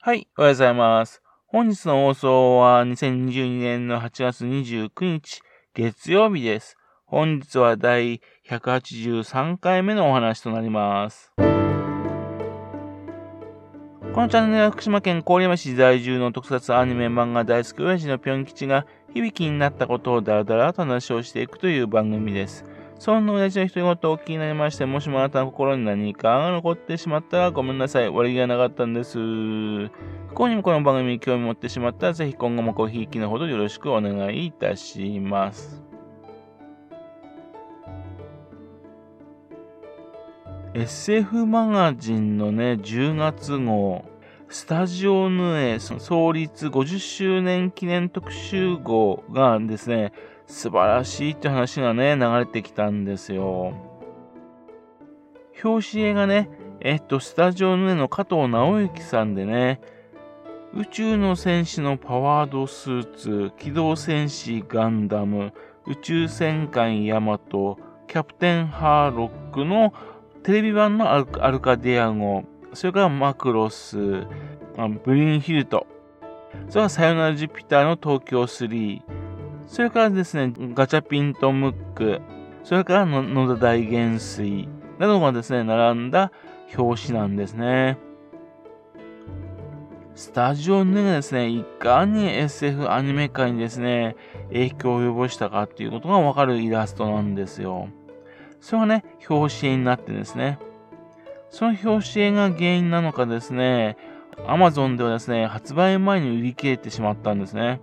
はい、おはようございます。本日の放送は2022年の8月29日、月曜日です。本日は第183回目のお話となります。このチャンネルは福島県郡山市在住の特撮アニメ漫画大好き親父のぴょん吉が響きになったことをだらだらと話をしていくという番組です。そんな親父の一言をお聞きになりまして、もしもあなたの心に何かが残ってしまったらごめんなさい。悪気がなかったんです。不幸にもこの番組に興味持ってしまったら、ぜひ今後もごひいきのほどよろしくお願いいたします。SF マガジンのね、10月号、スタジオヌエ創立50周年記念特集号がですね、素晴らしいって話がね、流れてきたんですよ。表紙絵がね、えっと、スタジオの上の加藤直之さんでね、宇宙の戦士のパワードスーツ、機動戦士ガンダム、宇宙戦艦ヤマト、キャプテンハーロックのテレビ版のアルカディアゴ、それからマクロス、ブリンヒルト、それからさよならジュピターの東京3、それからですね、ガチャピンとムック、それから野田大元帥などがですね、並んだ表紙なんですね。スタジオヌがですね、いかに SF アニメ界にですね、影響を及ぼしたかっていうことがわかるイラストなんですよ。それがね、表紙絵になってですね。その表紙絵が原因なのかですね、Amazon ではですね、発売前に売り切れてしまったんですね。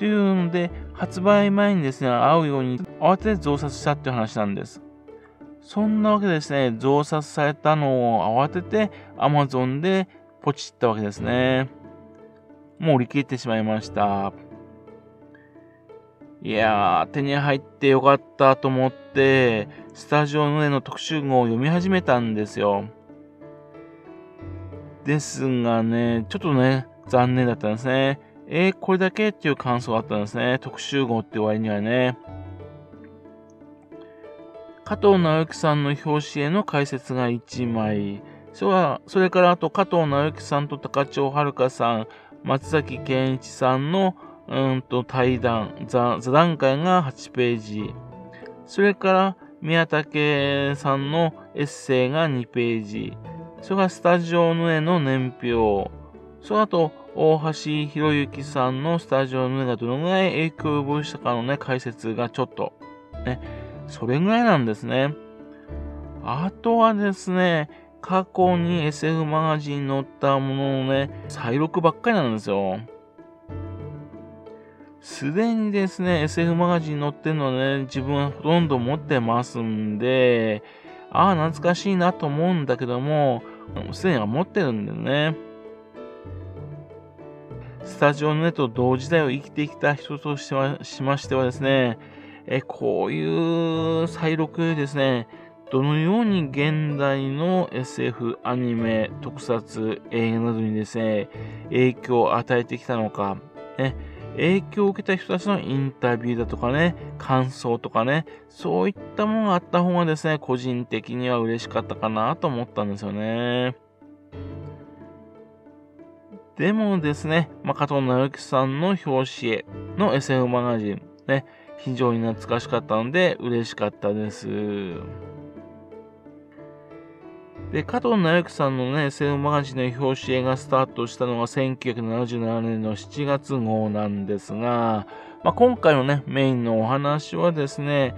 というので、発売前にですね、会うように慌てて増刷したっていう話なんです。そんなわけでですね、増刷されたのを慌てて Amazon でポチったわけですね。もう売り切ってしまいました。いやー、手に入ってよかったと思って、スタジオの上の特集号を読み始めたんですよ。ですがね、ちょっとね、残念だったんですね。えー、これだけっていう感想があったんですね。特集号って割にはね。加藤直之さんの表紙への解説が1枚。それは、それからあと加藤直之さんと高千穂遥さん、松崎健一さんのうんと対談、座談会が8ページ。それから宮武さんのエッセイが2ページ。それからスタジオの絵の年表。その後、大橋博之さんのスタジオの絵がどのぐらい影響を及ぼしたかのね、解説がちょっと、ね、それぐらいなんですね。あとはですね、過去に SF マガジンに載ったもののね、再録ばっかりなんですよ。すでにですね、SF マガジンに載ってるのはね、自分はほとんど持ってますんで、ああ、懐かしいなと思うんだけども、すでには持ってるんでね。スタジオのネと同時代を生きてきた人としてはしましてはですね、えこういう再録ですね、どのように現代の SF アニメ、特撮、映画などにですね、影響を与えてきたのか、ね、影響を受けた人たちのインタビューだとかね、感想とかね、そういったものがあった方がですね、個人的には嬉しかったかなと思ったんですよね。でもですね、まあ、加藤直之さんの表紙絵の SF マガジン、ね、非常に懐かしかったので嬉しかったです。で、加藤直之さんのね、SF マガジンの表紙絵がスタートしたのが1977年の7月号なんですが、まあ、今回のね、メインのお話はですね、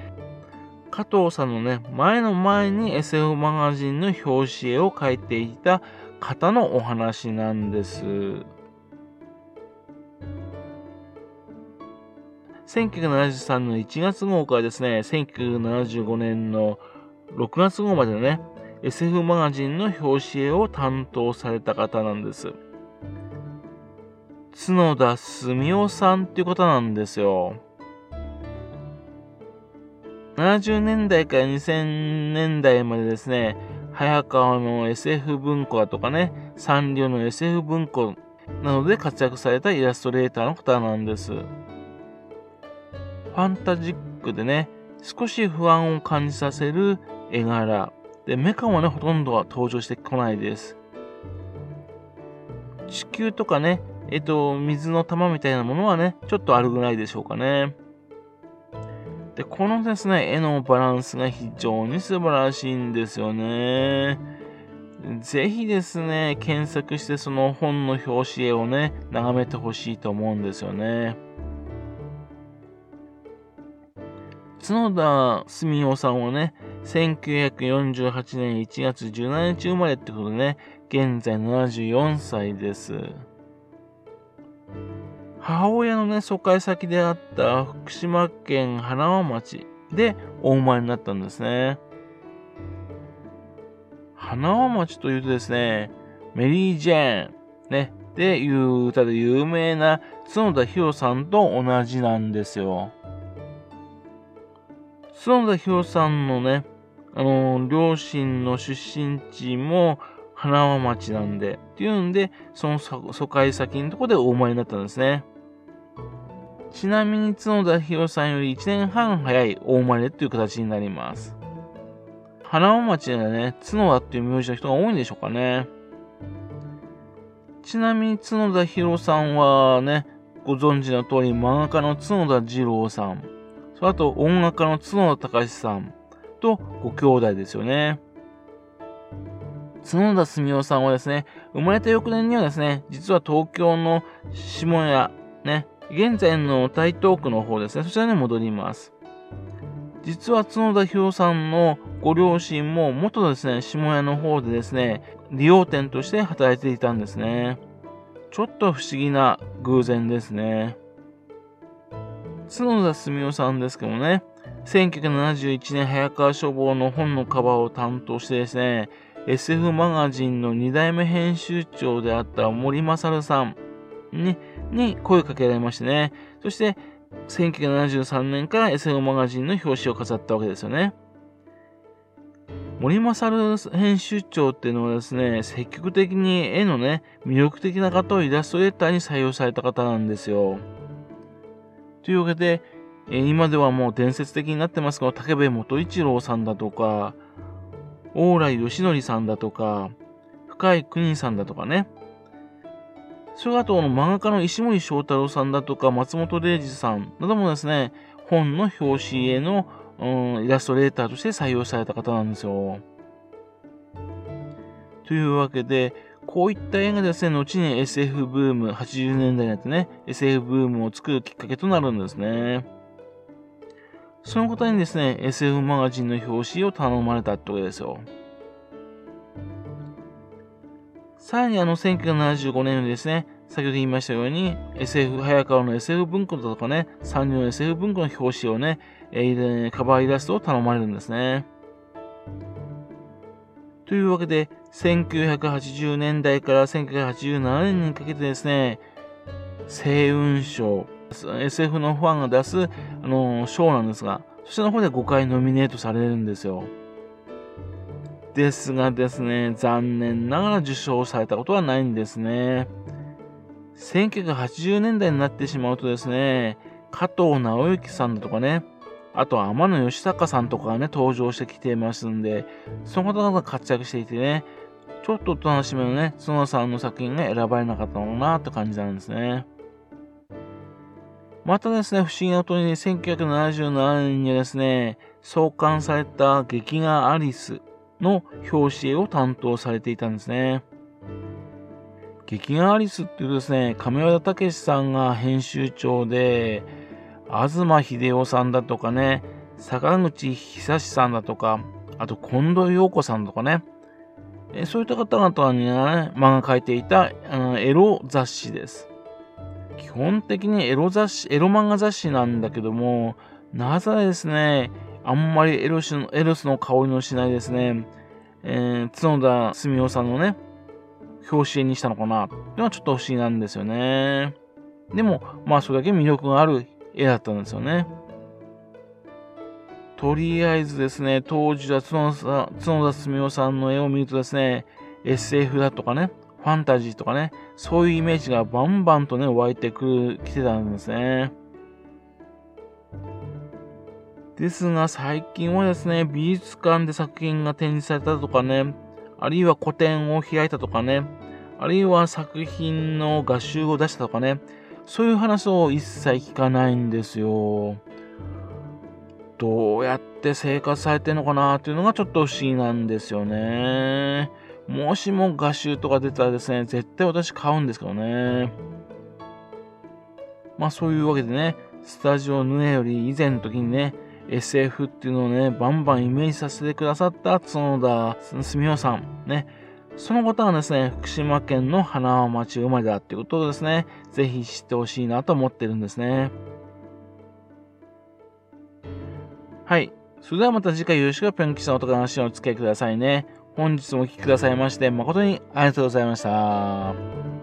加藤さんのね、前の前に SF マガジンの表紙絵を描いていた方のお話なんです。1973年の1月号からですね、1975年の6月号までね、SF マガジンの表紙絵を担当された方なんです。角田澄夫さんっていう方なんですよ。70年代から2000年代までですね、早川の SF 文庫だとかね、サンリオの SF 文庫などで活躍されたイラストレーターの方なんです。ファンタジックでね、少し不安を感じさせる絵柄。で、メカもね、ほとんどは登場してこないです。地球とかね、えっと、水の玉みたいなものはね、ちょっとあるぐらいでしょうかね。で、このですね、絵のバランスが非常に素晴らしいんですよね。ぜひですね、検索してその本の表紙絵をね、眺めてほしいと思うんですよね。角田澄夫さんはね、1948年1月17日生まれってことでね、現在74歳です。母親のね、疎開先であった福島県花輪町でお生まれになったんですね。花輪町というとですね、メリー・ジェーン、ね、でいう歌で有名な角田博さんと同じなんですよ。角田博さんのね、あの、両親の出身地も花輪町なんで、っていうんで、その疎開先のとこでお生まれになったんですね。ちなみに角田博さんより1年半早い大生まれという形になります。花尾町ではね、角田っていう名字の人が多いんでしょうかね。ちなみに角田博さんはね、ご存知の通り漫画家の角田二郎さん、そあと音楽家の角田隆さんとご兄弟ですよね。角田澄夫さんはですね、生まれた翌年にはですね、実は東京の下屋、ね、現在の台東区の方ですね、そちらに戻ります。実は角田博さんのご両親も元ですね、下屋の方でですね、利用店として働いていたんですね。ちょっと不思議な偶然ですね。角田澄夫さんですけどもね、1971年早川書房の本のカバーを担当してですね、SF マガジンの2代目編集長であった森勝さんにに声をかけられましてね。そして、1973年から SF マガジンの表紙を飾ったわけですよね。森勝編集長っていうのはですね、積極的に絵のね、魅力的な方をイラストレーターに採用された方なんですよ。というわけで、今ではもう伝説的になってますが、竹部元一郎さんだとか、往来義則さんだとか、深井邦さんだとかね、それあと、漫画家の石森章太郎さんだとか、松本零士さんなどもですね、本の表紙への、うん、イラストレーターとして採用された方なんですよ。というわけで、こういった映画ですね、後に SF ブーム、80年代になってね、SF ブームを作るきっかけとなるんですね。その方にですね、SF マガジンの表紙を頼まれたってことですよ。さらにあの1975年にですね、先ほど言いましたように SF、早川の SF 文庫だとかね、産業の SF 文庫の表紙をね、え、カバーイラストを頼まれるんですね。というわけで、1980年代から1987年にかけてですね、星雲賞、SF のファンが出す、あの賞なんですが、そちらの方で5回ノミネートされるんですよ。ですがですね、残念ながら受賞されたことはないんですね。1980年代になってしまうとですね、加藤直之さんだとかね、あと天野義孝さんとかがね、登場してきていますんで、その方々が活躍していてね、ちょっとおとなしめのね、角さんの作品が選ばれなかったのかなって感じなんですね。またですね、不思議なことに1977年にですね、創刊された劇画アリスの表紙絵を担当されていたんですね。劇画アリスっていうですね、亀和田武さんが編集長で、東秀夫さんだとかね、坂口久志さんだとか、あと近藤陽子さんとかね、そういった方々にね、漫画描いていた、うん、エロ雑誌です。基本的にエロ雑誌、エロ漫画雑誌なんだけども、なぜですね、あんまりエロスのエロスの香りのしないですね、えー、角田澄夫さんのね、表紙絵にしたのかなっていうのはちょっと不思議なんですよね。でも、まあそれだけ魅力がある絵だったんですよね。とりあえずですね、当時は角田澄夫さんの絵を見るとですね、SF だとかね、ファンタジーとかね、そういうイメージがバンバンとね、湧いてくる、来てたんですね。ですが、最近はですね、美術館で作品が展示されたとかね、あるいは個展を開いたとかね、あるいは作品の画集を出したとかね、そういう話を一切聞かないんですよ。どうやって生活されてるのかなっていうのがちょっと不思議なんですよね。もしも画集とか出たらですね、絶対私買うんですけどね。まあそういうわけでね、スタジオヌエより以前の時にね、SF っていうのをね、バンバンイメージさせてくださった角田澄夫さん。ね。その方はですね、福島県の花輪町生まれだっていうことをですね、ぜひ知ってほしいなと思ってるんですね。はい。それではまた次回よろしくぴょん吉さんおとか話をお付き合いくださいね。本日もお聴きくださいまして誠にありがとうございました。